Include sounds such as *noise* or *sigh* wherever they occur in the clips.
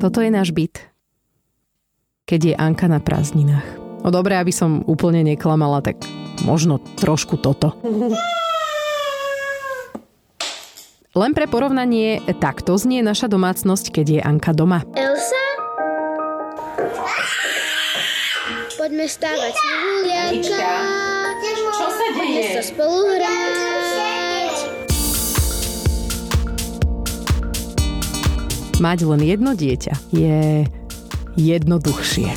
Toto je náš byt, keď je Anka na prázdninách. No dobre, aby som úplne neklamala, tak možno trošku toto. Len pre porovnanie, takto znie naša domácnosť, keď je Anka doma. Elsa? Poďme stávať snehuliačka. Čo sa Poďme sa spolu hrať. Mať len jedno dieťa je jednoduchšie.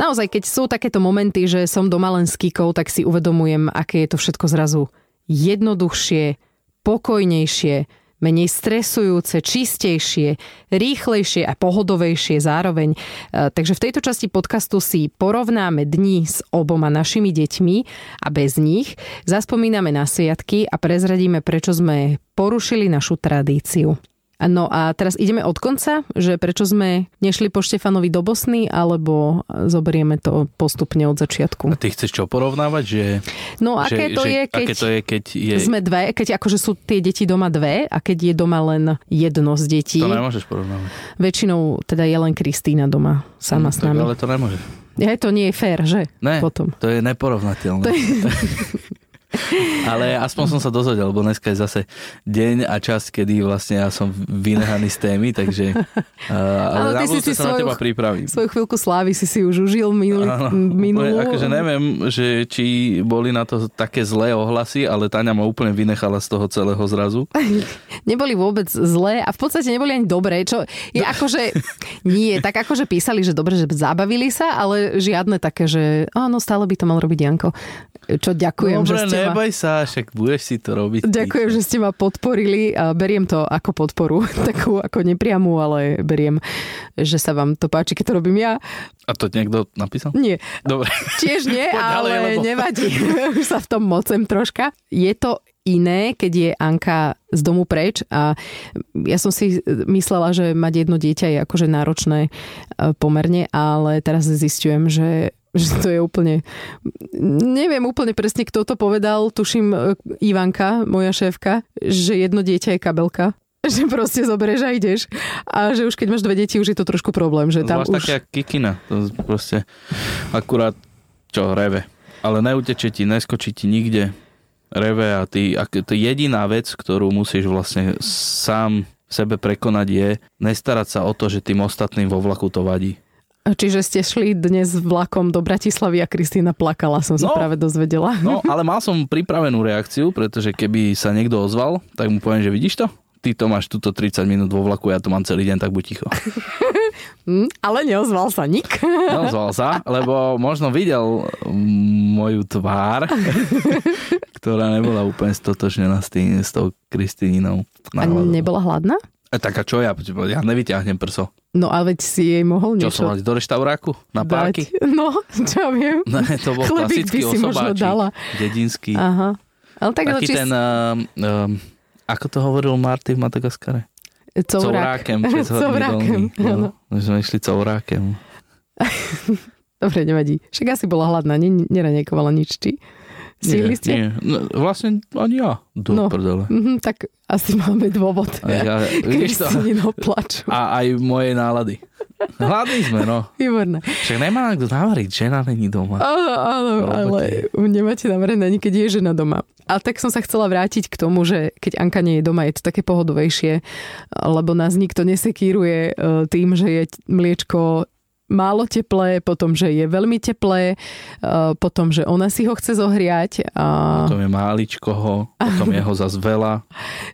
Naozaj, keď sú takéto momenty, že som doma len s Kikou, tak si uvedomujem, aké je to všetko zrazu jednoduchšie, pokojnejšie, menej stresujúce, čistejšie, rýchlejšie a pohodovejšie zároveň. E, Takže v tejto časti podcastu si porovnáme dni s oboma našimi deťmi a bez nich. Zaspomíname na sviatky a prezradíme, prečo sme porušili našu tradíciu. No a teraz ideme od konca, že prečo sme nešli po Štefanovi do Bosny, alebo zoberieme to postupne od začiatku. A ty chceš čo porovnávať? Že, No aké že, to že, je, keď... aké to je, keď je... Sme dve, keď akože sú tie deti doma dve a keď je doma len jedno z detí. To nemôžeš porovnávať. Väčšinou teda je len Kristýna doma sama s Tak, nami. ale to nemôžeš. Je, to nie je fér, že? Ne, Potom. to je neporovnateľné. To je... *laughs* Ale aspoň som sa dozvedel, lebo dneska je zase deň a čas, kedy vlastne ja som vynehaný z témy, takže *laughs* uh, ale na si si sa na svoju- teba pripravím. Svoju chvíľku slávy si si už užil minulý, Áno, minulú. Akože neviem, že či boli na to také zlé ohlasy, ale Táňa ma úplne vynechala z toho celého zrazu. *laughs* Neboli vôbec zlé a v podstate neboli ani dobré, čo je akože... *laughs* Nie, tak akože písali, že dobre, že zabavili sa, ale žiadne také, že áno, stále by to mal robiť Janko. Čo ďakujem, Dobre, že ste ma... nebaj sa, však budeš si to robiť. Ďakujem, že ste ma podporili a beriem to ako podporu, *laughs* takú ako nepriamu, ale beriem, že sa vám to páči, keď to robím ja. A to niekto napísal? Nie, Dobre. tiež nie, *laughs* ale ďalej, lebo- nevadí. *laughs* Už sa v tom mocem troška. Je to iné, keď je Anka z domu preč a ja som si myslela, že mať jedno dieťa je akože náročné e, pomerne, ale teraz zistujem, že že to je úplne... Neviem úplne presne, kto to povedal. Tuším e, Ivanka, moja šéfka, že jedno dieťa je kabelka. *laughs* Že proste zoberieš a ideš. A že už keď máš dve deti, už je to trošku problém. Že tam Zvlášť už... také Kikina. To proste akurát čo reve. Ale neuteče ti, neskočí ti nikde. Reve a ty, ak, to je jediná vec, ktorú musíš vlastne sám sebe prekonať je nestarať sa o to, že tým ostatným vo vlaku to vadí. Čiže ste šli dnes vlakom do Bratislavy a Kristýna plakala, som sa No. práve dozvedela. No, *laughs* ale mal som pripravenú reakciu, pretože keby sa niekto ozval, tak mu poviem, že vidíš to? Ty to máš túto 30 minút vo vlaku, ja to mám celý deň, tak buď ticho. *laughs* Hm, ale neozval sa nik. *laughs* Neozval sa, lebo možno videl mm, moju tvár, ktorá nebola úplne stotožnená s, tým, s tou Kristíninou. A nebola hladná? A tak a čo ja? Ja nevyťahnem prso. No a veď si jej mohol Čo niečo som mal do reštauráku? Na dať. párky? No, čo viem. Ne, to bol Chlebík klasický by si možno dala. Dedinský. Aha. Ale tak Taký či ten, um, um, ako to hovoril Marty v Madagaskare? covrák. Covrákem. Covrákem, áno. No, my sme išli covrákem. *laughs* Dobre, nevadí. Však asi bola hladná, ne, neranejkovala nič, či? Stihli ste? nie. No, vlastne ani ja. Do No. prdele. Mhm, tak asi máme dôvod. Ja? *laughs* Kristínino plaču. A aj mojej nálady. Hladní sme, no. Výborné. Však nemá nám kto navariť, žena není doma. Áno, áno, ale nemáte navarené ani keď je žena doma. A tak som sa chcela vrátiť k tomu, že keď Anka nie je doma, je to také pohodovejšie, lebo nás nikto nesekíruje e, tým, že je mliečko málo teplé, potom, že je veľmi teplé, e, potom, že ona si ho chce zohriať. A... Potom je máličkoho, potom je ho zas veľa.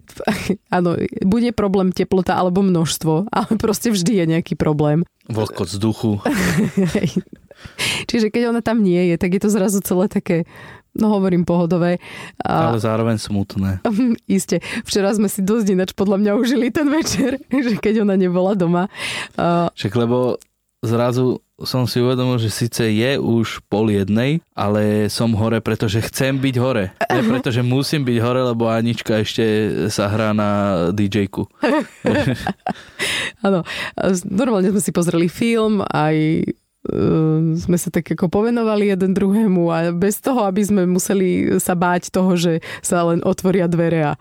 *laughs* Áno, bude problém teplota alebo množstvo, ale proste vždy je nejaký problém. Vlhkot vzduchu. *laughs* Čiže keď ona tam nie je, tak je to zrazu celé také, no hovorím pohodové. A... Ale zároveň smutné. *laughs* Isté. Včera sme si dosť ináč podľa mňa užili ten večer, že keď ona nebola doma. Uh, Však lebo zrazu som si uvedomil, že síce je už pol jednej, ale som hore, pretože chcem byť hore. Nie preto, že musím byť hore, lebo Anička ešte sa hrá na DJ-ku. *laughs* áno, normálne sme si pozreli film, aj uh, sme sa tak ako povenovali jeden druhému a bez toho, aby sme museli sa báť toho, že sa len otvoria dvere a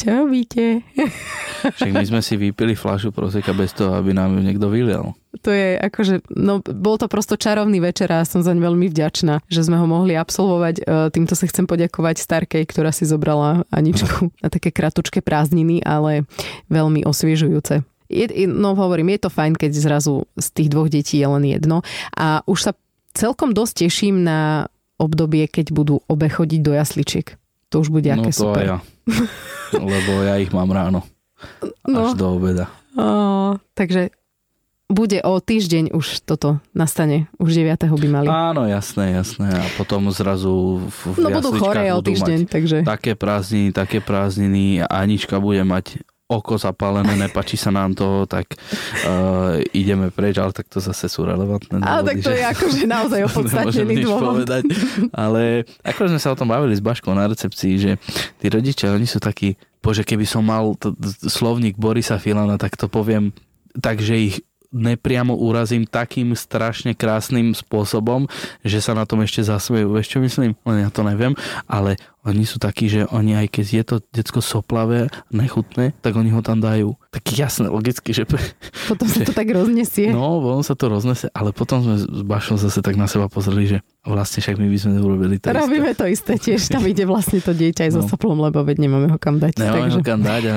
Čau, víte. *laughs* Však my sme si vypili fľašu proseka bez toho, aby nám ju niekto vylial. To je akože, no bol to prosto čarovný večer a som zaň veľmi vďačná, že sme ho mohli absolvovať. E, Týmto sa chcem poďakovať Starkej, ktorá si zobrala Aničku *laughs* na také kratučké prázdniny, ale veľmi osviežujúce. Je- no hovorím, je to fajn, keď zrazu z tých dvoch detí je len jedno. A už sa celkom dosť teším na obdobie, keď budú obe chodiť do jasličiek. To už bude no aké to super. ja. *laughs* Lebo ja ich mám ráno. No. Až do obeda. Ó, takže bude o týždeň už toto nastane. Už 9. by mali. Áno, jasné, jasné. A potom zrazu v, v no budú chore o týždeň, takže... také prázdniny, také prázdniny a Anička bude mať oko zapálené, nepačí sa nám to, tak uh, ideme preč, ale tak to zase sú relevantné Ale tak to že- je akože naozaj *laughs* opodstatnený dôvod. povedať, ale ako sme sa o tom bavili s Baškou na recepcii, že tí rodičia, oni sú takí, bože, keby som mal t- t- slovník Borisa Filana, tak to poviem tak, že ich nepriamo urazím takým strašne krásnym spôsobom, že sa na tom ešte zasmejú. Vieš čo myslím? Len ja to neviem, ale oni sú takí, že oni aj keď je to decko soplavé, nechutné, tak oni ho tam dajú. Tak jasné, logicky, že Potom sa to tak roznesie. No, on sa to roznese, ale potom sme s Bašom zase tak na seba pozreli, že vlastne však my by sme urobili to isté. Robíme to isté tiež. Tam ide vlastne to dieťa aj so No. soplom, lebo veď nemáme ho kam dať. Nemáme takže... ho kam dať a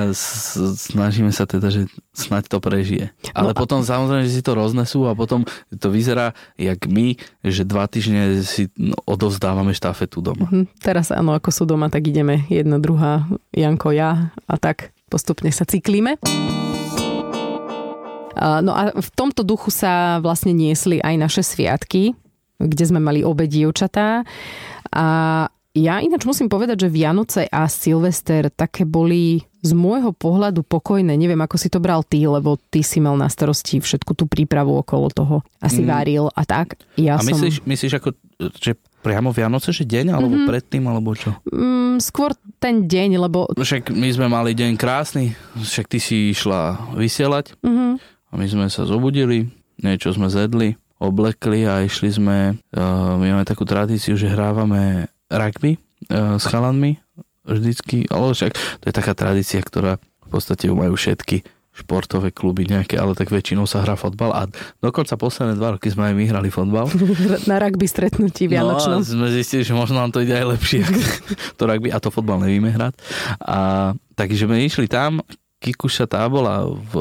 snažíme sa teda, že snaď to prežije. Ale No a- potom samozrejme, že si to roznesú a potom to vyzerá jak my, že dva týždne si no, odovzdávame štafetu doma. Mhm. Teraz áno, ako sú doma, tak ideme jedna, druhá, Janko, ja a tak postupne sa cyklíme. No a v tomto duchu sa vlastne niesli aj naše sviatky, kde sme mali obe dievčatá. A ja ináč musím povedať, že Vianoce a Silvester také boli z môjho pohľadu pokojné. Neviem, ako si to bral ty, lebo ty si mal na starosti všetku tú prípravu okolo toho. Asi Mm. varil a tak. Ja a som... myslíš, myslíš ako, že priamo Vianoce, že deň, alebo Mhm. predtým, alebo čo? Mm, skôr ten deň, lebo... Však my sme mali deň krásny, však ty si išla vysielať Mhm. A my sme sa zobudili, niečo sme zedli, oblekli a išli sme, uh, my máme takú tradíciu, že hrávame rugby uh, s chalanmi vždycky, ale však to je taká tradícia, ktorá v podstate ju majú všetky športové kluby nejaké, ale tak väčšinou sa hrá fotbal a dokonca posledné dva roky sme aj my hrali fotbal. *laughs* Na rugby stretnutí No Vianočnom. a sme zistili, že možno nám to ide aj lepšie *laughs* to rugby a to fotbal nevieme hrať. A takže sme išli tam, Kikuša tá bola v,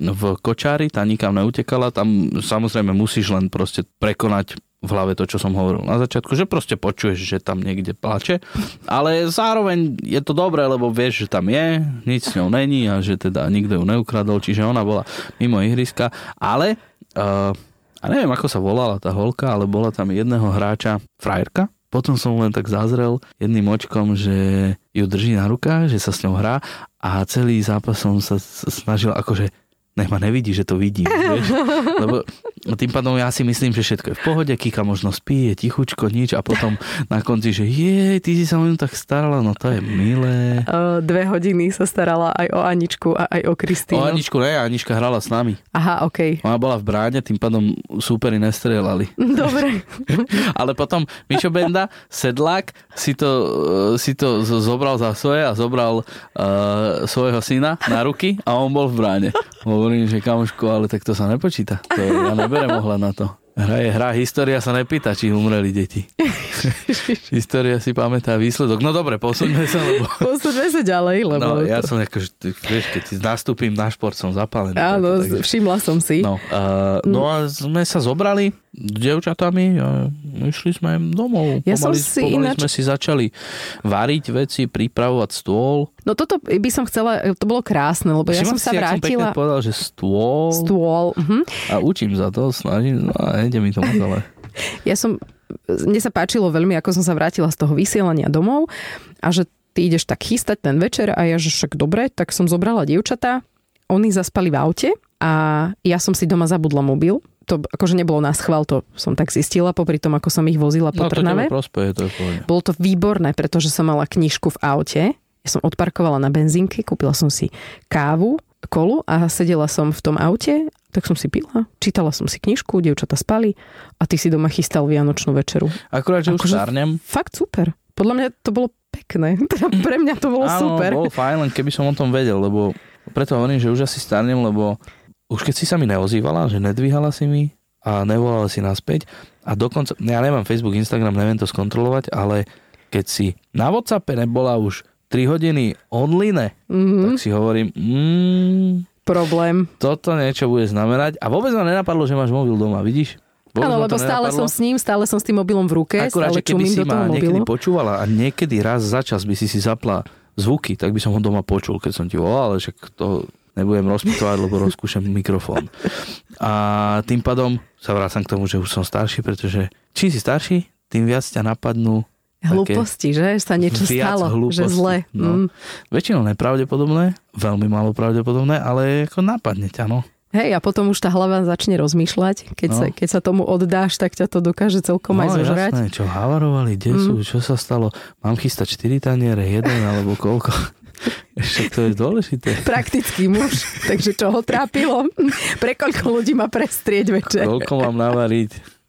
v kočári, tá nikam neutekala, tam samozrejme musíš len proste prekonať v hlave to, čo som hovoril na začiatku, že proste počuješ, že tam niekde plače, ale zároveň je to dobré, lebo vieš, že tam je, nič s ňou není a že teda nikto ju neukradol, čiže ona bola mimo ihriska, ale uh, a neviem, ako sa volala tá holka, ale bola tam jedného hráča, frajerka. Potom som len tak zazrel jedným očkom, že ju drží na rukách, že sa s ňou hrá a celý zápas som sa snažil akože nech ma nevidí, že to vidím, *laughs* vieš? Lebo tým pádom ja si myslím, že všetko je v pohode, Kika možno spí, je tichučko, nič a potom na konci, že jej, ty si sa o ňu tak starala, no to je milé. Dve hodiny sa starala aj o Aničku a aj o O Kristínu. Aničku ne, Anička hrala s nami. Aha, okej. Ona bola v bráne, tým pádom súperi nestrelali. *laughs* Dobre. *laughs* Ale potom Mišo Benda, sedlák, si to, eh, si to zobral za svoje a zobral uh, svojho syna na ruky a on bol v bráne. Hovorím, že kamoško, ale tak to sa nepočíta. To ja neberem ohľad na to. Hra je hra, história sa nepýta, či umreli deti. *laughs* história si pamätá výsledok. No dobre, posuňme sa, lebo... Posúďme sa ďalej, lebo... No, ja to... som ty vieš, keď si nastúpim na šport, som zapálený. Áno, preto, takže- všimla som si. No, uh, no a sme sa zobrali s devčatami a išli sme domov. Ja som pomaly, si pomaly ináč- sme si začali variť veci, pripravovať stôl. No toto by som chcela, to bolo krásne, lebo ja Všimla som si, sa som vrátila... pekne povedal, že stôl. Stôl. Mhm. A učím za to, snažím, no a nejde mi to moc, ale... *laughs* Ja som, mne sa páčilo veľmi, ako som sa vrátila z toho vysielania domov a že ty ideš tak chystať ten večer a ja, že však dobre, tak som zobrala dievčatá, oni zaspali v aute a ja som si doma zabudla mobil. To akože nebolo na schvál, to som tak zistila, popri tom, ako som ich vozila po No to Trnave. tebe prospeje, to je. Bolo to výborné, pretože som mala knižku v aute. Ja som odparkovala na benzínke, kúpila som si kávu, kolu a sedela som v tom aute, tak som si pila, čítala som si knižku, dievčata spali a ty si doma chystal Vianočnú večeru. Akurát, že už Akože- starnem. Fakt super. Podľa mňa to bolo pekné. *laughs* Teda pre mňa to bolo Áno, super. bolo fajn, len keby som o tom vedel, lebo Preto hovorím, že už asi starnem, lebo už keď si sa mi neozývala, že nedvíhala si mi a nevolala si naspäť a dokonca, ja nemám Facebook, Instagram, neviem to skontrolovať, ale keď si na Whatsappe nebola už 3 hodiny online, mm-hmm. tak si hovorím, mm, Problém. toto niečo bude znamenať a vôbec ma nenapadlo, že máš mobil doma, vidíš? Áno, lebo stále nenapadlo. som s ním, stále som s tým mobilom v ruke, Akurát, stále keby si ma niekedy mobilu. počúvala a niekedy raz za čas by si si zapla zvuky, tak by som ho doma počul, keď som ti volal, ale však to nebudem rozpitovať, lebo rozkúšam mikrofón. A tým pádom sa vrácam k tomu, že už som starší, pretože čím si starší, tým viac ťa napadnú Hlúposti, že? Sa niečo stalo, hlúposti. že zle. No. Mm. väčšinou nepravdepodobné, veľmi málo pravdepodobné, ale ako napadne ťa, no. Hej, a potom už tá hlava začne rozmýšľať. Keď, No. sa, keď sa tomu oddáš, tak ťa to dokáže celkom aj zožrať. jasné, čo havarovali, kde Mm. sú, čo sa stalo, mám chystať 4 taniere, jeden *laughs* alebo koľko. Ešte to je dôležité. Praktický muž, takže čo ho trápilo? *laughs* Pre koľko ľudí má prestrieť večer? Koľko mám navariť?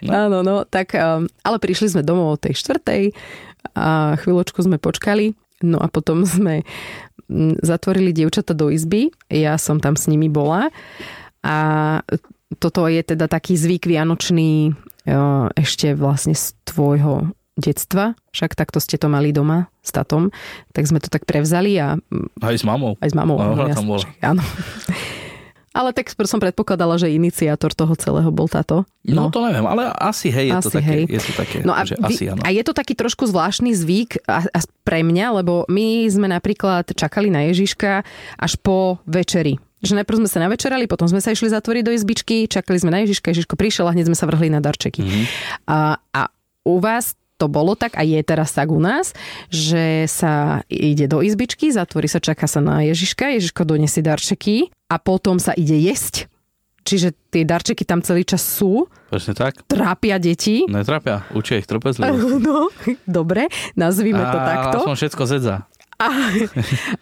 No. Áno, no, tak, um, ale prišli sme domov o tej štvrtej a chvíľočku sme počkali, no a potom *laughs* sme zatvorili dievčata do izby, ja som tam s nimi bola a toto je teda taký zvyk vianočný uh, ešte vlastne z tvojho detstva, však takto ste to mali doma s tatom, tak sme to tak prevzali a Aj s mamou. aj s mamou. No, jasné, tam bola. Áno. Ale tak som predpokladala, že iniciátor toho celého bol táto. No, to neviem, ale asi hej, je to Asi také. hej. Je to také No a, že vy, asi áno. a je to taký trošku zvláštny zvyk a, a pre mňa, lebo my sme napríklad čakali na Ježiška až po večeri. Že najprv sme sa navečerali, potom sme sa išli zatvoriť do izbičky, čakali sme na Ježiška, Ježiško prišiel a hneď sme sa vrhli na darčeky. Mhm. Mm-hmm. A, a u vás to bolo tak a je teraz tak u nás, že sa ide do izbičky, zatvorí sa, čaká sa na Ježiška, Ježiško donesie darčeky a potom sa ide jesť. Čiže tie darčeky tam celý čas sú, Presne tak. trápia deti. Netrápia, učia ich trpezlivosť. *laughs* No, dobre, nazvime to A takto. aspoň všetko zedza. A,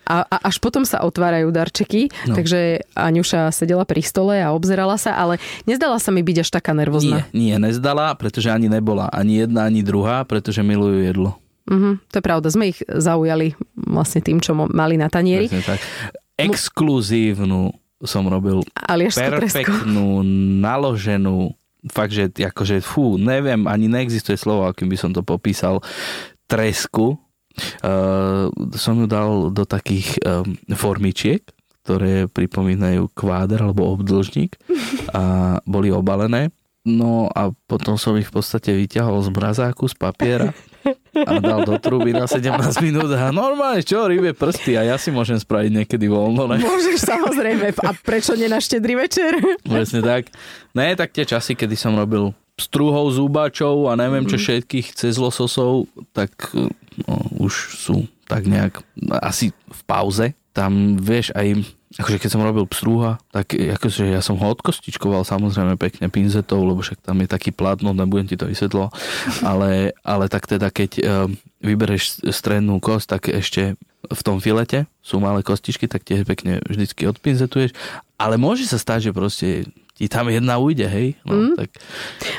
a, a až potom sa otvárajú darčeky, No. takže Aňuša sedela pri stole a obzerala sa, ale nezdala sa mi byť až taká Nie, nervózna. nie, nezdala, pretože ani nebola. Ani jedna, ani druhá, pretože milujú jedlo. Mhm, to je pravda, sme ich zaujali vlastne tým, čo mali na tanieri. Presne tak. Exkluzívnu som robil tresku. perfektnú, naloženú, fakt, že akože, fú, neviem, ani neexistuje slovo, akým by som to popísal, tresku. Uh, som ju dal do takých um, formičiek, ktoré pripomínajú kváder alebo obdĺžnik a boli obalené. No a potom som ich v podstate vyťahol z mrazáku, z papiera a dal do truby na 17 minút a normálne, čo, rybie prsty a ja si môžem spraviť niekedy voľno, ne? Môžeš samozrejme. A prečo nie na štedrý večer? Presne tak. Ne, tak tie časy, kedy som robil struhov zúbačov a neviem Mhm. čo všetkých cez lososov, tak no, už sú tak nejak asi v pauze. Tam vieš aj akože keď som robil pstruha, tak akože ja som ho odkostičkoval samozrejme pekne pinzetou, lebo však tam je taký plát, no nebudem ti to vysvetlo, ale, ale tak teda keď uh, vybereš strednú kosť, tak ešte v tom filete sú malé kostičky, tak tie pekne vždycky odpinzetuješ, ale môže sa stať, že proste ti tam jedna ujde, hej? No, mm. tak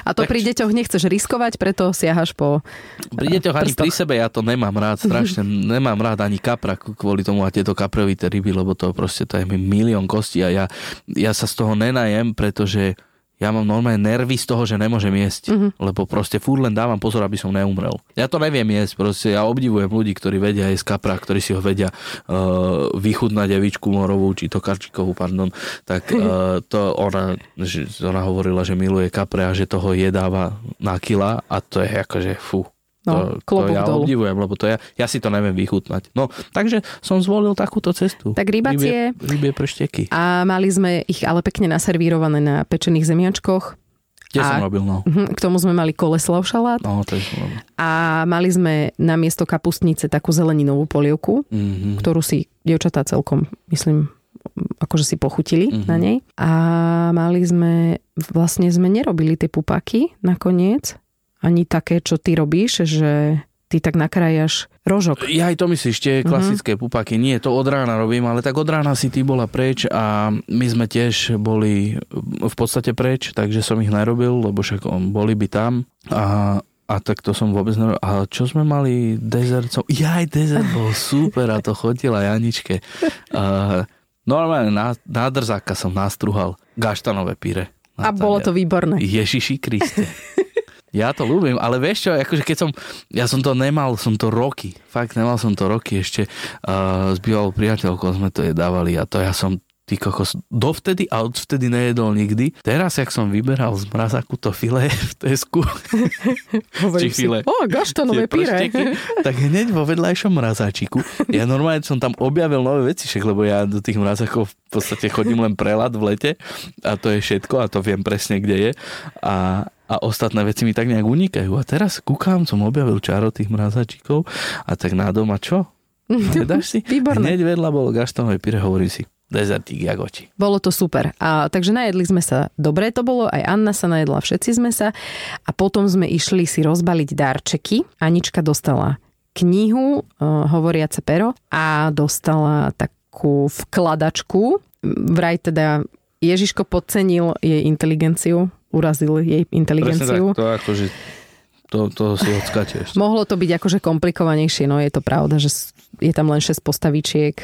A to Tak- pri deťoch nechceš riskovať, preto siahaš po... pri deťoch ani prstoch. pri sebe ja to nemám rád, *laughs* strašne nemám rád ani kapra kvôli tomu a tieto kaprovité ryby, lebo to proste to je mi milión kostí a ja, ja sa z toho nenajem, pretože ja mám normálne nervy z toho, že nemôžem jesť, mm-hmm. lebo proste furt len dávam pozor, aby som neumrel. Ja to neviem jesť, proste ja obdivujem ľudí, ktorí vedia jesť kapra, ktorí si ho vedia uh, vychutnať evičku morovú, či to karčikovú, pardon, tak uh, to ona, že, ona hovorila, že miluje kapre a že toho jedáva na kila a to je akože fú. No, to, to ja dolu. obdivujem, lebo to ja, ja si to neviem vychutnať. No, takže som zvolil takúto cestu. Tak rybacie. Rybie, rybie pršteky. A mali sme ich ale pekne naservírované na pečených zemiačkoch. Kde som a- robil, no. Mhm, K tomu sme mali koleslav šalát No, to je som a mali sme na miesto kapustnice takú zeleninovú polievku, Mm-hmm. ktorú si dievčatá celkom, myslím, akože si pochutili Mhm. na nej. A mali sme, vlastne sme nerobili tie pupaky nakoniec, ani také, čo ty robíš, že ty tak nakrájaš rožok. Ja aj to myslíš, tie klasické mm-hmm. pupaky. Nie, to od rána robím, ale tak od rána si ty bola preč a my sme tiež boli v podstate preč, takže som ich nerobil, lebo však on, boli by tam a a tak to som vôbec nerobil. A čo sme mali dezert? Som... Ja aj dezert bol super a to chodila Janičke. A Normálne na, na drzáka som nastruhal gaštanové píre. A bolo to výborné. Ježiši Kriste. *laughs* Ja to ľúbim, ale vieš čo, akože keď som, ja som to nemal, som to roky, fakt nemal som to roky ešte, uh, s bývalou priateľkou sme to jedávali a to ja som ty kokos, dovtedy a odvtedy nejedol nikdy. Teraz, jak som vyberal z mrazaku to file *laughs* v Tesku, či file, o, gaštanové píre. tak hneď vo vedľajšom mrazáčiku, ja normálne som tam objavil nové veci, však, lebo ja do tých mrazakov v podstate chodím len prelad v lete a to je všetko a to viem presne, kde je. A, a ostatné veci mi tak nejak unikajú. A teraz kúkam, som objavil čaro tých mrazačíkov a tak na doma čo? *laughs* Nedáš si? Výborné. Hneď vedľa bol gaštanové píre, hovorí si dezertík jak oči. Bolo to super. A, takže najedli sme sa, dobre to bolo, aj Anna sa najedla, všetci sme sa. A potom sme išli si rozbaliť darčeky. Anička dostala knihu uh, Hovoriace pero a dostala takú vkladačku. Vraj teda Ježiško podcenil jej inteligenciu, urazil jej inteligenciu. Presne tak, to akože to, to si odskáčeš. Mohlo to byť akože komplikovanejšie, no je to pravda, že je tam len 6 postavičiek,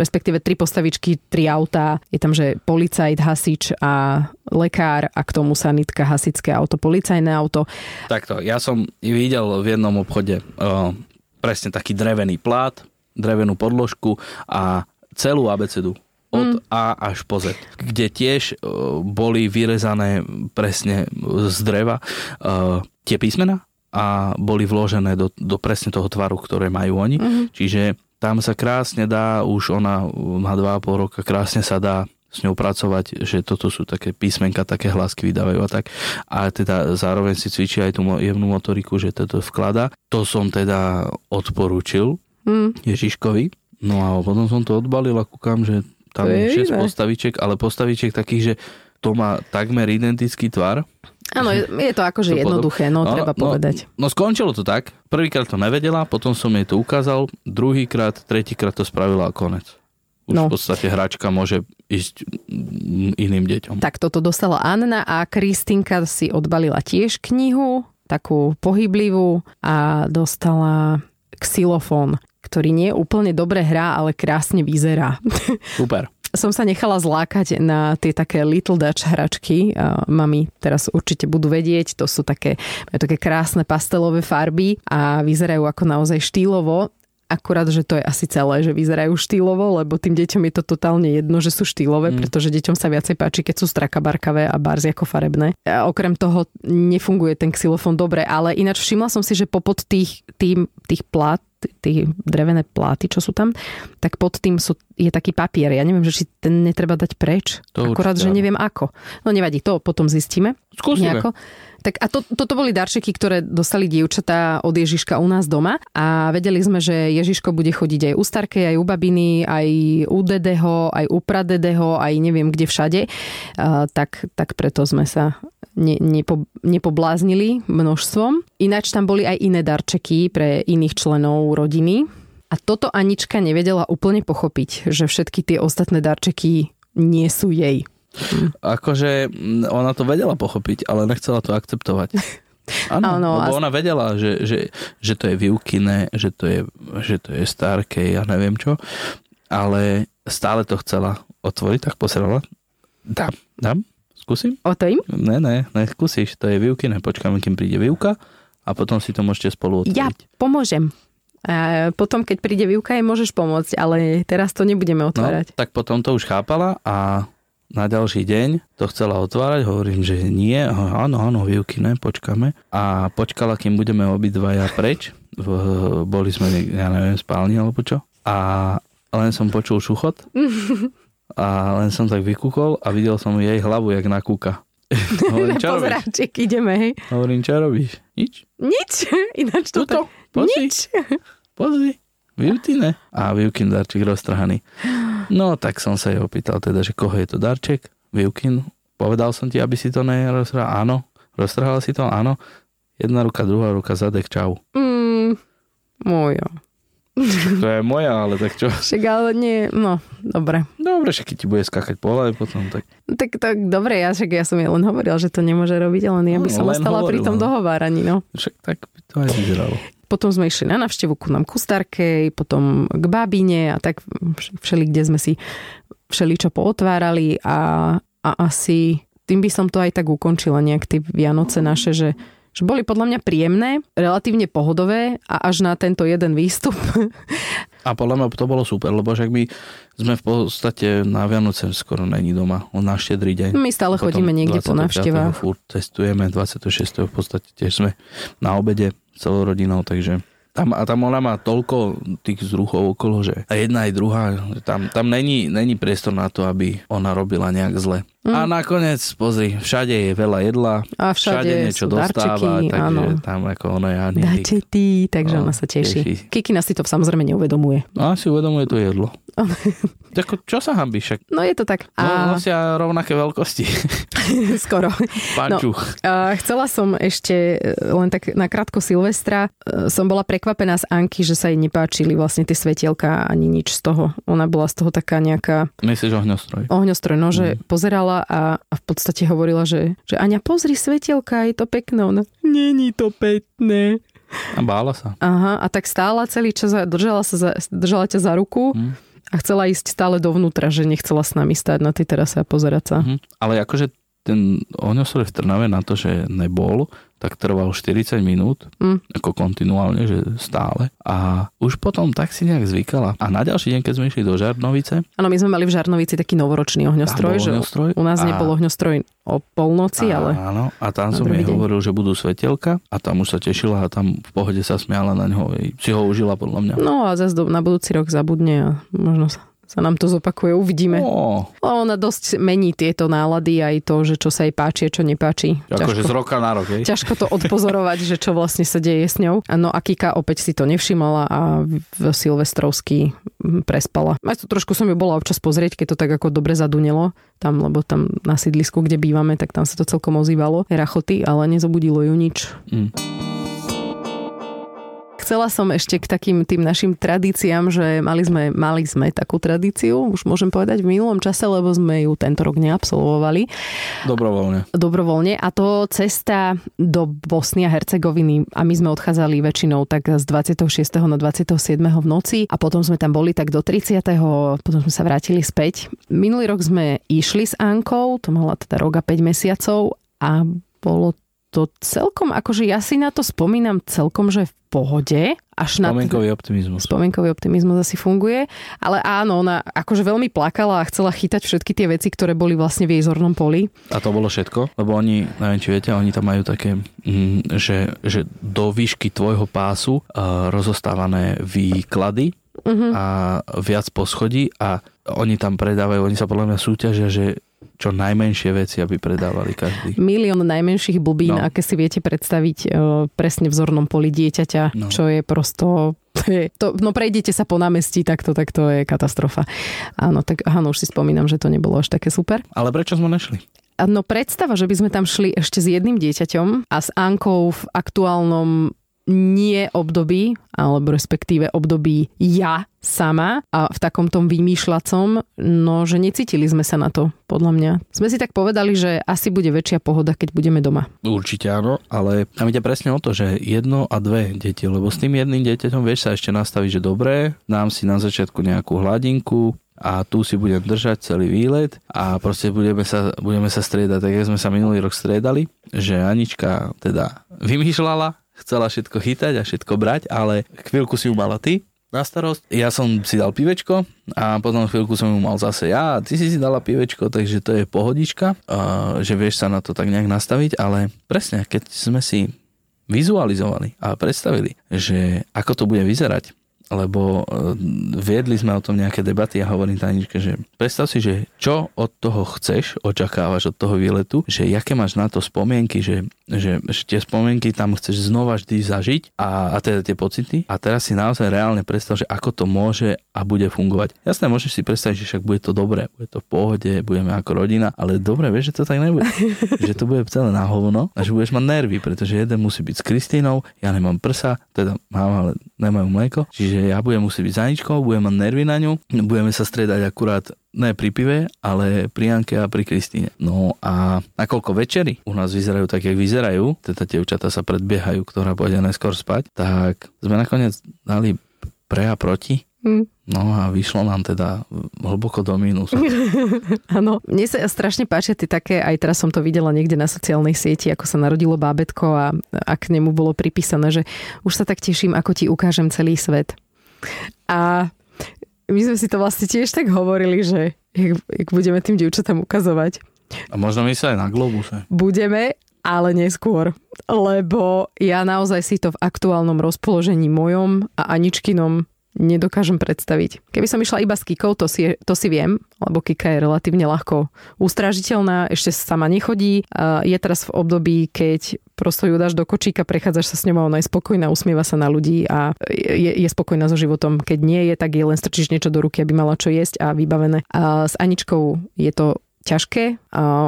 respektíve 3 postavičky, 3 autá. Je tam, že policajt, hasič a lekár a k tomu sanitka, hasičské auto, policajné auto. Takto, ja som videl v jednom obchode o, presne taký drevený plát, drevenú podložku a celú abecedu od mm. A až po Z, kde tiež boli vyrezané presne z dreva tie písmena a boli vložené do, do presne toho tvaru, ktoré majú oni. Mm-hmm. Čiže tam sa krásne dá, už ona má 2,5 roka, krásne sa dá s ňou pracovať, že toto sú také písmenka, také hlasky vydávajú a tak. A teda zároveň si cvičí aj tú jemnú motoriku, že toto vklada. To som teda odporúčil mm. Ježiškovi. No a potom som to odbalil a kúkam, že tam je 6 postavičiek, ale postavičiek takých, že to má takmer identický tvar Áno, je, to akože to jednoduché, no, no treba no, povedať. No skončilo to tak, prvýkrát to nevedela, potom som jej to ukázal, druhýkrát, tretíkrát to spravila a konec. Už no. v podstate hračka môže ísť iným deťom. Tak toto dostala Anna a Kristinka si odbalila tiež knihu, takú pohyblivú a dostala xylofón, ktorý nie úplne dobre hrá, ale krásne vyzerá. *laughs* Super som sa nechala zlákať na tie také Little Dutch hračky. Mami teraz určite budú vedieť, to sú také, také krásne pastelové farby a vyzerajú ako naozaj štýlovo. Akurát, že to je asi celé, že vyzerajú štýlovo, lebo tým deťom je to totálne jedno, že sú štýlové, mm. pretože deťom sa viacej páči, keď sú strakabarkavé a barzi ako farebné. A okrem toho nefunguje ten xylofón dobre, ale ináč všimla som si, že popod tých, tým, tých plát tie drevené pláty, čo sú tam, tak pod tým sú, je taký papier. Ja neviem, že či ten netreba dať preč. To Akorát, určite, že neviem ako. No nevadí, to potom zistíme. Skúsime. Nejako. Tak a to, toto boli darčeky, ktoré dostali dievčatá od Ježiška u nás doma a vedeli sme, že Ježiško bude chodiť aj u Starkej, aj u babiny, aj u Dedeho, aj u Pradedeho, aj neviem kde všade. Uh, tak, tak preto sme sa ne, nepo, nepobláznili množstvom. Ináč tam boli aj iné darčeky pre iných členov rodiny. A toto Anička nevedela úplne pochopiť, že všetky tie ostatné darčeky nie sú jej. Akože ona to vedela pochopiť, ale nechcela to akceptovať. *laughs* Áno, lebo ona vedela, že, že, že to je Viukine, že to je, že to je Starkej, ja neviem čo, ale stále to chcela otvoriť, tak pozerala. Dám, dám, skúsim? O to im? Ne, ne, ne, skúsiš, to je Viukine, počkáme, kým príde Viuka a potom si to môžete spolu otvoriť. Ja pomôžem. A potom, keď príde výuka, jej môžeš pomôcť, ale teraz to nebudeme otvárať. No, tak potom to už chápala a na ďalší deň to chcela otvárať, hovorím, že nie, áno, áno, výuky ne, počkáme. A počkala, kým budeme obidvaja preč, v, boli sme, ja neviem, spálni alebo čo. A len som počul šuchot *laughs* a len som tak vykúkol a videl som jej hlavu, jak nakúka. Hovorím, *laughs* čo robíš? ideme, hej. Hovorím, čo robíš? Nič? Nič, *laughs* ináč to Tuto, tak... Pozri. Nič. *laughs* Pozri. Viutine. A Viukin darček roztrhaný. No, tak som sa jej opýtal teda, že koho je to darček? Viukin. Povedal som ti, aby si to neroztrhal? Áno. Roztrhala si to? Áno. Jedna ruka, druhá ruka, zadek, čau. Mm, moja. To je moja, ale tak čo? Však ale nie, no, dobre. Dobre, však keď ti bude skakať po hlave potom, tak... Tak, tak dobre, ja však ja som jej len hovoril, že to nemôže robiť, ale ja by no, som ostala pri tom dohováraní, no. Však tak by to aj vyzeralo. potom sme išli na navštevu ku nám ku Starkej, potom k babine a tak všeli, kde sme si všeli čo pootvárali a, a asi tým by som to aj tak ukončila nejak tie Vianoce naše, že že boli podľa mňa príjemné, relatívne pohodové a až na tento jeden výstup. A podľa mňa to bolo super, lebo však my sme v podstate na Vianoce skoro není doma, on na štedrý deň. My stále Potom chodíme niekde po návštevách. Furt testujeme, 26. v podstate tiež sme na obede celou rodinou, takže tam, a tam ona má toľko tých zruchov okolo, že a jedna aj druhá, tam, tam není, není priestor na to, aby ona robila nejak zle. Mm. A nakoniec, pozri, všade je veľa jedla, a všade, všade niečo dostáva, darčeky, takže áno. tam ako ono je ani... Dáte ty, takže no, ona sa teší. teší. Kikina si to samozrejme neuvedomuje. No, si uvedomuje to jedlo. *laughs* Tako, čo sa hambí však? No je to tak. No, a... nosia rovnaké veľkosti. *laughs* Skoro. No, a chcela som ešte e, len tak na krátko Silvestra. E, som bola prekvapená z Anky, že sa jej nepáčili vlastne tie svetielka ani nič z toho. Ona bola z toho taká nejaká... Myslíš ohňostroj? Ohňostroj, no, mm. že pozerala a, a v podstate hovorila, že, že Aňa, pozri svetielka, je to pekné. Ona, není to pekné. A bála sa. Aha, a tak stála celý čas a držala, sa za, držala ťa za ruku. Mm a chcela ísť stále dovnútra, že nechcela s nami stáť na tej terase a pozerať sa. Mm-hmm. Ale akože ten ohňostroj v Trnave na to, že nebol, tak trval 40 minút, mm. ako kontinuálne, že stále. A už potom tak si nejak zvykala. A na ďalší deň, keď sme išli do Žarnovice... Áno, my sme mali v Žarnovici taký novoročný ohňostroj, že ohňostroj, u nás a... nebol ohňostroj o polnoci, a, ale... Áno, a tam som jej deň. hovoril, že budú svetelka a tam už sa tešila a tam v pohode sa smiala na ňo. Si ho užila podľa mňa. No a zase na budúci rok zabudne a možno sa sa nám to zopakuje, uvidíme. Oh. Ona dosť mení tieto nálady aj to, že čo sa jej páči a čo nepáči. Akože z roka na rok, hej? Ťažko to odpozorovať, že čo vlastne sa deje s ňou. No a Kika opäť si to nevšimala a v Silvestrovský prespala. Aj to trošku som ju bola občas pozrieť, keď to tak ako dobre zadunelo tam, lebo tam na sídlisku, kde bývame, tak tam sa to celkom ozývalo. Rachoty, ale nezobudilo ju nič. Mm chcela som ešte k takým tým našim tradíciám, že mali sme, mali sme takú tradíciu, už môžem povedať v minulom čase, lebo sme ju tento rok neabsolvovali. Dobrovoľne. Dobrovoľne a to cesta do Bosny a Hercegoviny a my sme odchádzali väčšinou tak z 26. na 27. v noci a potom sme tam boli tak do 30. potom sme sa vrátili späť. Minulý rok sme išli s Ankou, to mala teda roga 5 mesiacov a bolo to celkom, akože ja si na to spomínam celkom, že v pohode. Až Spomienkový na... optimizmus. Spomienkový optimizmus asi funguje. Ale áno, ona akože veľmi plakala a chcela chytať všetky tie veci, ktoré boli vlastne v jej zornom poli. A to bolo všetko? Lebo oni, neviem či viete, oni tam majú také, mm, že, že do výšky tvojho pásu uh, rozostávané výklady uh-huh. a viac poschodí a oni tam predávajú, oni sa podľa mňa súťažia, že čo najmenšie veci, aby predávali každý. Milión najmenších bubín, no. aké si viete predstaviť e, presne v zornom poli dieťaťa, no. čo je prosto *laughs* to no prejdete sa po námestí, tak to, tak to je katastrofa. Áno, tak áno, už si spomínam, že to nebolo až také super. Ale prečo sme nešli? No predstava, že by sme tam šli ešte s jedným dieťaťom a s Ankou v aktuálnom nie období, alebo respektíve období ja sama a v takom tom vymýšľacom, no že necítili sme sa na to, podľa mňa. Sme si tak povedali, že asi bude väčšia pohoda, keď budeme doma. Určite áno, ale tam ide presne o to, že jedno a dve deti, lebo s tým jedným dieťaťom vieš sa ešte nastaviť, že dobré, dám si na začiatku nejakú hladinku, a tu si budem držať celý výlet a proste budeme sa, budeme sa striedať, tak sme sa minulý rok striedali, že Anička teda vymýšľala chcela všetko chytať a všetko brať, ale chvíľku si ju mala ty na starosť. Ja som si dal pivečko a potom chvíľku som ju mal zase ja a ty si si dala pivečko, takže to je pohodička, že vieš sa na to tak nejak nastaviť, ale presne, keď sme si vizualizovali a predstavili, že ako to bude vyzerať, lebo e, viedli sme o tom nejaké debaty a hovorím Taničke, že predstav si, že čo od toho chceš, očakávaš od toho výletu, že aké máš na to spomienky, že, že, že tie spomienky tam chceš znova vždy zažiť a, a teda tie pocity a teraz si naozaj reálne predstav, že ako to môže a bude fungovať. Jasné, môžeš si predstaviť, že však bude to dobré, bude to v pohode, budeme ako rodina, ale dobre, vieš, že to tak nebude. *laughs* že to bude celé na hovno a že budeš mať nervy, pretože jeden musí byť s Kristínou, ja nemám prsa, teda mám, ale nemajú mlieko, čiže Čiže ja budem musieť byť za Aničkou, budem mať nervy na ňu, budeme sa stredať akurát ne pri pive, ale pri Anke a pri Kristýne. No a nakoľko večery u nás vyzerajú tak, jak vyzerajú, teda dievčatá sa predbiehajú, ktorá pôjde neskôr spať, tak sme nakoniec dali pre a proti. Hm. No a vyšlo nám teda hlboko do mínusu. *laughs* Áno, mne sa strašne páčia tie také, aj teraz som to videla niekde na sociálnej sieti, ako sa narodilo bábetko a, a k nemu bolo pripísané, že už sa tak teším, ako ti ukážem celý svet. A my sme si to vlastne tiež tak hovorili, že jak, jak budeme tým dievčatám ukazovať. A možno my sa aj na globuse. Budeme, ale neskôr. Lebo ja naozaj si to v aktuálnom rozpoložení mojom a Aničkinom nedokážem predstaviť. Keby som išla iba s Kikou, to si, to si viem, lebo Kika je relatívne ľahko ústražiteľná, ešte sama nechodí. Je teraz v období, keď prosto ju dáš do kočíka, prechádzaš sa s ňou ona je spokojná, usmieva sa na ľudí a je, je spokojná so životom. Keď nie je, tak je len strčíš niečo do ruky, aby mala čo jesť a vybavené. A s Aničkou je to ťažké.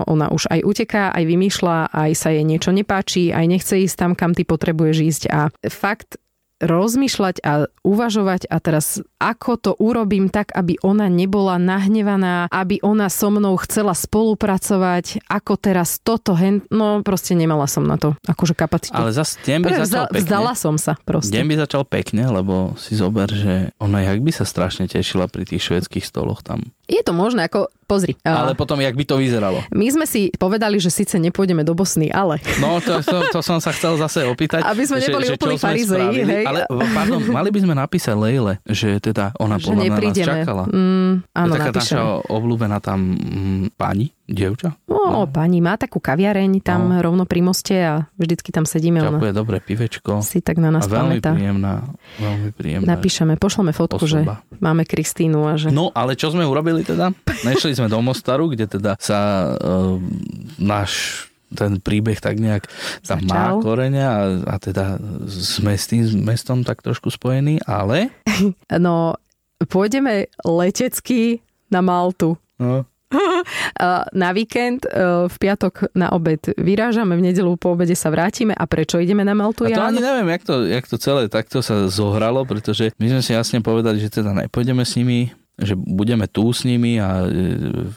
Ona už aj uteká, aj vymýšľa, aj sa jej niečo nepáči, aj nechce ísť tam, kam ty potrebuješ ísť. A fakt rozmýšľať a uvažovať a teraz ako to urobím tak, aby ona nebola nahnevaná, aby ona so mnou chcela spolupracovať, ako teraz toto, hen... no proste nemala som na to akože kapacitu. Ale zase deň by začal pekne. Vzdala som sa proste. Deň by začal pekne, lebo si zober, že ona jak by sa strašne tešila pri tých švedských stoloch tam. Je to možné, ako pozri. Ale potom, jak by to vyzeralo? My sme si povedali, že síce nepôjdeme do Bosny, ale... No, to, to, to som sa chcel zase opýtať. Aby sme neboli úplní farizei, hej. Ale, pardon, mali by sme napísať Lejle, že teda ona že podľa nás čakala. Mm, áno, taká napíšem. naša obľúbená tam mm, pani, dievča. No, no, pani má takú kaviareň tam no. rovno pri moste a vždycky tam sedíme. Čapuje ona dobré pivečko. Si tak na nás a veľmi pamätá. príjemná, veľmi príjemná. Napíšeme, pošleme fotku, osoba. že máme Kristínu a že... No, ale čo sme urobili teda? Nešli sme do Mostaru, kde teda sa uh, náš ten príbeh tak nejak tam má Začal. koreňa a, a teda sme s tým mestom tak trošku spojení, ale... *laughs* No, pôjdeme letecky na Maltu. No, *laughs* Na víkend, e, v piatok na obed vyrážame, v nedelu po obede sa vrátime. A prečo ideme na Maltu, a to ani neviem, jak to, jak to celé takto sa zohralo, pretože my sme si jasne povedali, že teda nepôjdeme s nimi, že budeme tu s nimi a e,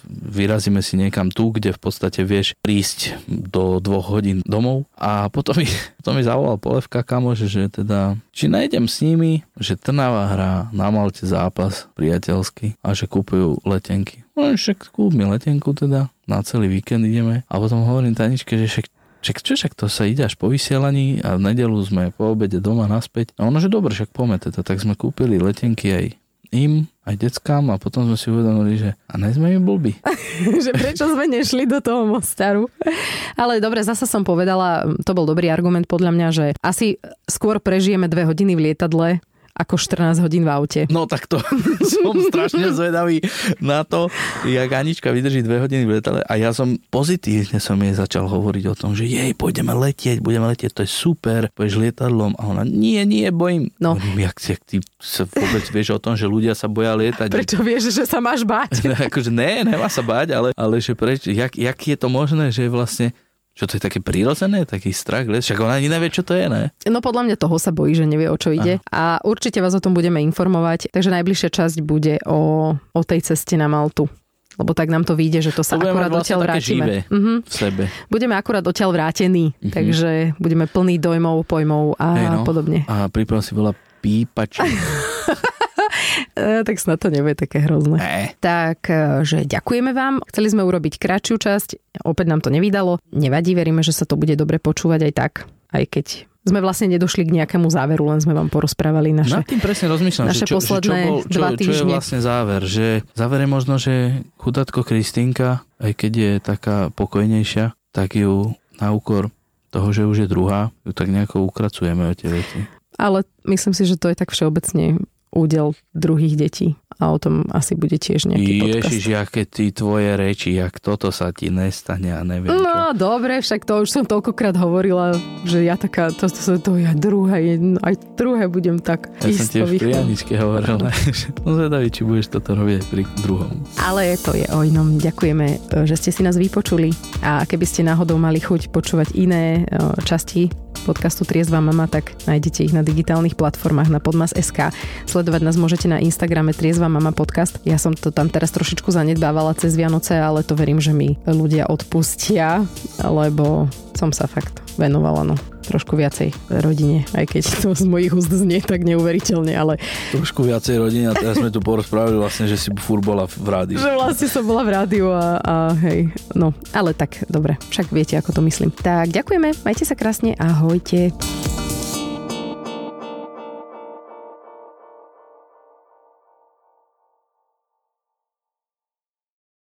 vyrazíme si niekam tu, kde v podstate vieš prísť do dvoch hodín domov. A potom mi, *laughs* potom mi zavolal Polevka kamoš, že teda, či nejdem s nimi, že Trnava hrá na Malte zápas priateľský a že kúpujú letenky. No však kúp letenku teda, na celý víkend ideme. A potom hovorím Taničke, že však Však čo, však to sa ide až po vysielaní a v nedelu sme po obede doma naspäť. A ono, že dobre, však poďme teda. Tak sme kúpili letenky aj im, aj deckám a potom sme si uvedomili, že a ne sme im blbí. *laughs* že prečo sme nešli do toho Mostaru. Ale dobre, zasa som povedala, to bol dobrý argument podľa mňa, že asi skôr prežijeme dve hodiny v lietadle, ako 14 hodín v aute. No tak to *laughs* som strašne zvedavý na to, jak Anička vydrží dve hodiny v letale a ja som pozitívne som jej začal hovoriť o tom, že jej, pôjdeme letieť, budeme letieť, to je super, pôjdeš lietadlom a ona, nie, nie, bojím. No. Hovorím, jak, jak ty sa vôbec vieš o tom, že ľudia sa boja lietať. *laughs* Prečo vieš, že sa máš báť? *laughs* akože ne, nemá sa báť, ale, ale že preč, jak, jak je to možné, že vlastne čo to je také prírodzené, taký strach? Však ona ani nevie, čo to je, ne? No podľa mňa toho sa bojí, že nevie, o čo ide. A určite vás o tom budeme informovať. Takže najbližšia časť bude o, o tej ceste na Maltu. Lebo tak nám to vyjde, že to sa budeme akurát vlastne odtiaľ vrátime. živé Mhm. v sebe. Budeme akurát odtiaľ vrátení, Mhm. takže budeme plný dojmov, pojmov a Hej, no. podobne. A priprav si bola pípač. *laughs* E, tak snad to nebude také hrozné. Ne. Tak, e, že ďakujeme vám. Chceli sme urobiť kratšiu časť, opäť nám to nevydalo. Nevadí, veríme, že sa to bude dobre počúvať aj tak, aj keď sme vlastne nedošli k nejakému záveru, len sme vám porozprávali naše... Nad tým presne rozmýšľam, naše že čo, že čo, posledné bol, čo, dva čo je týždne. vlastne záver. Že záver je možno, že chudátko Kristýnka, aj keď je taká pokojnejšia, tak ju na úkor toho, že už je druhá, ju tak nejako ukracujeme o tie veci. Ale myslím si, že to je tak všeobecne údel druhých detí. A o tom asi bude tiež nejaký podcast. Ježiš, aké ty tvoje reči, jak toto sa ti nestane a neviem čo. No dobre, však to už som toľkokrát hovorila, že ja taká, to, to, to, to ja druhé, aj druhé budem tak Ja som tiež pri vychovať. Aničke hovoril, *laughs* že zvedavý, či budeš toto robiť pri druhom. Ale to je o inom. Ďakujeme, e, že ste si nás vypočuli a keby ste náhodou mali chuť počúvať iné e, časti podcastu Triezva mama, tak nájdete ich na digitálnych platformách na podmas.sk. Sledovať nás môžete na Instagrame Triezva mama podcast. Ja som to tam teraz trošičku zanedbávala cez Vianoce, ale to verím, že mi ľudia odpustia, lebo som sa fakt venovala no, trošku viacej rodine, aj keď to z mojich úst znie tak neuveriteľne, ale... Trošku viacej rodine a teraz sme tu porozprávali vlastne, že si fur bola v rádiu. Že vlastne som bola v rádiu a, a hej, no, ale tak dobre, však viete, ako to myslím. Tak ďakujeme, majte sa krásne, ahojte.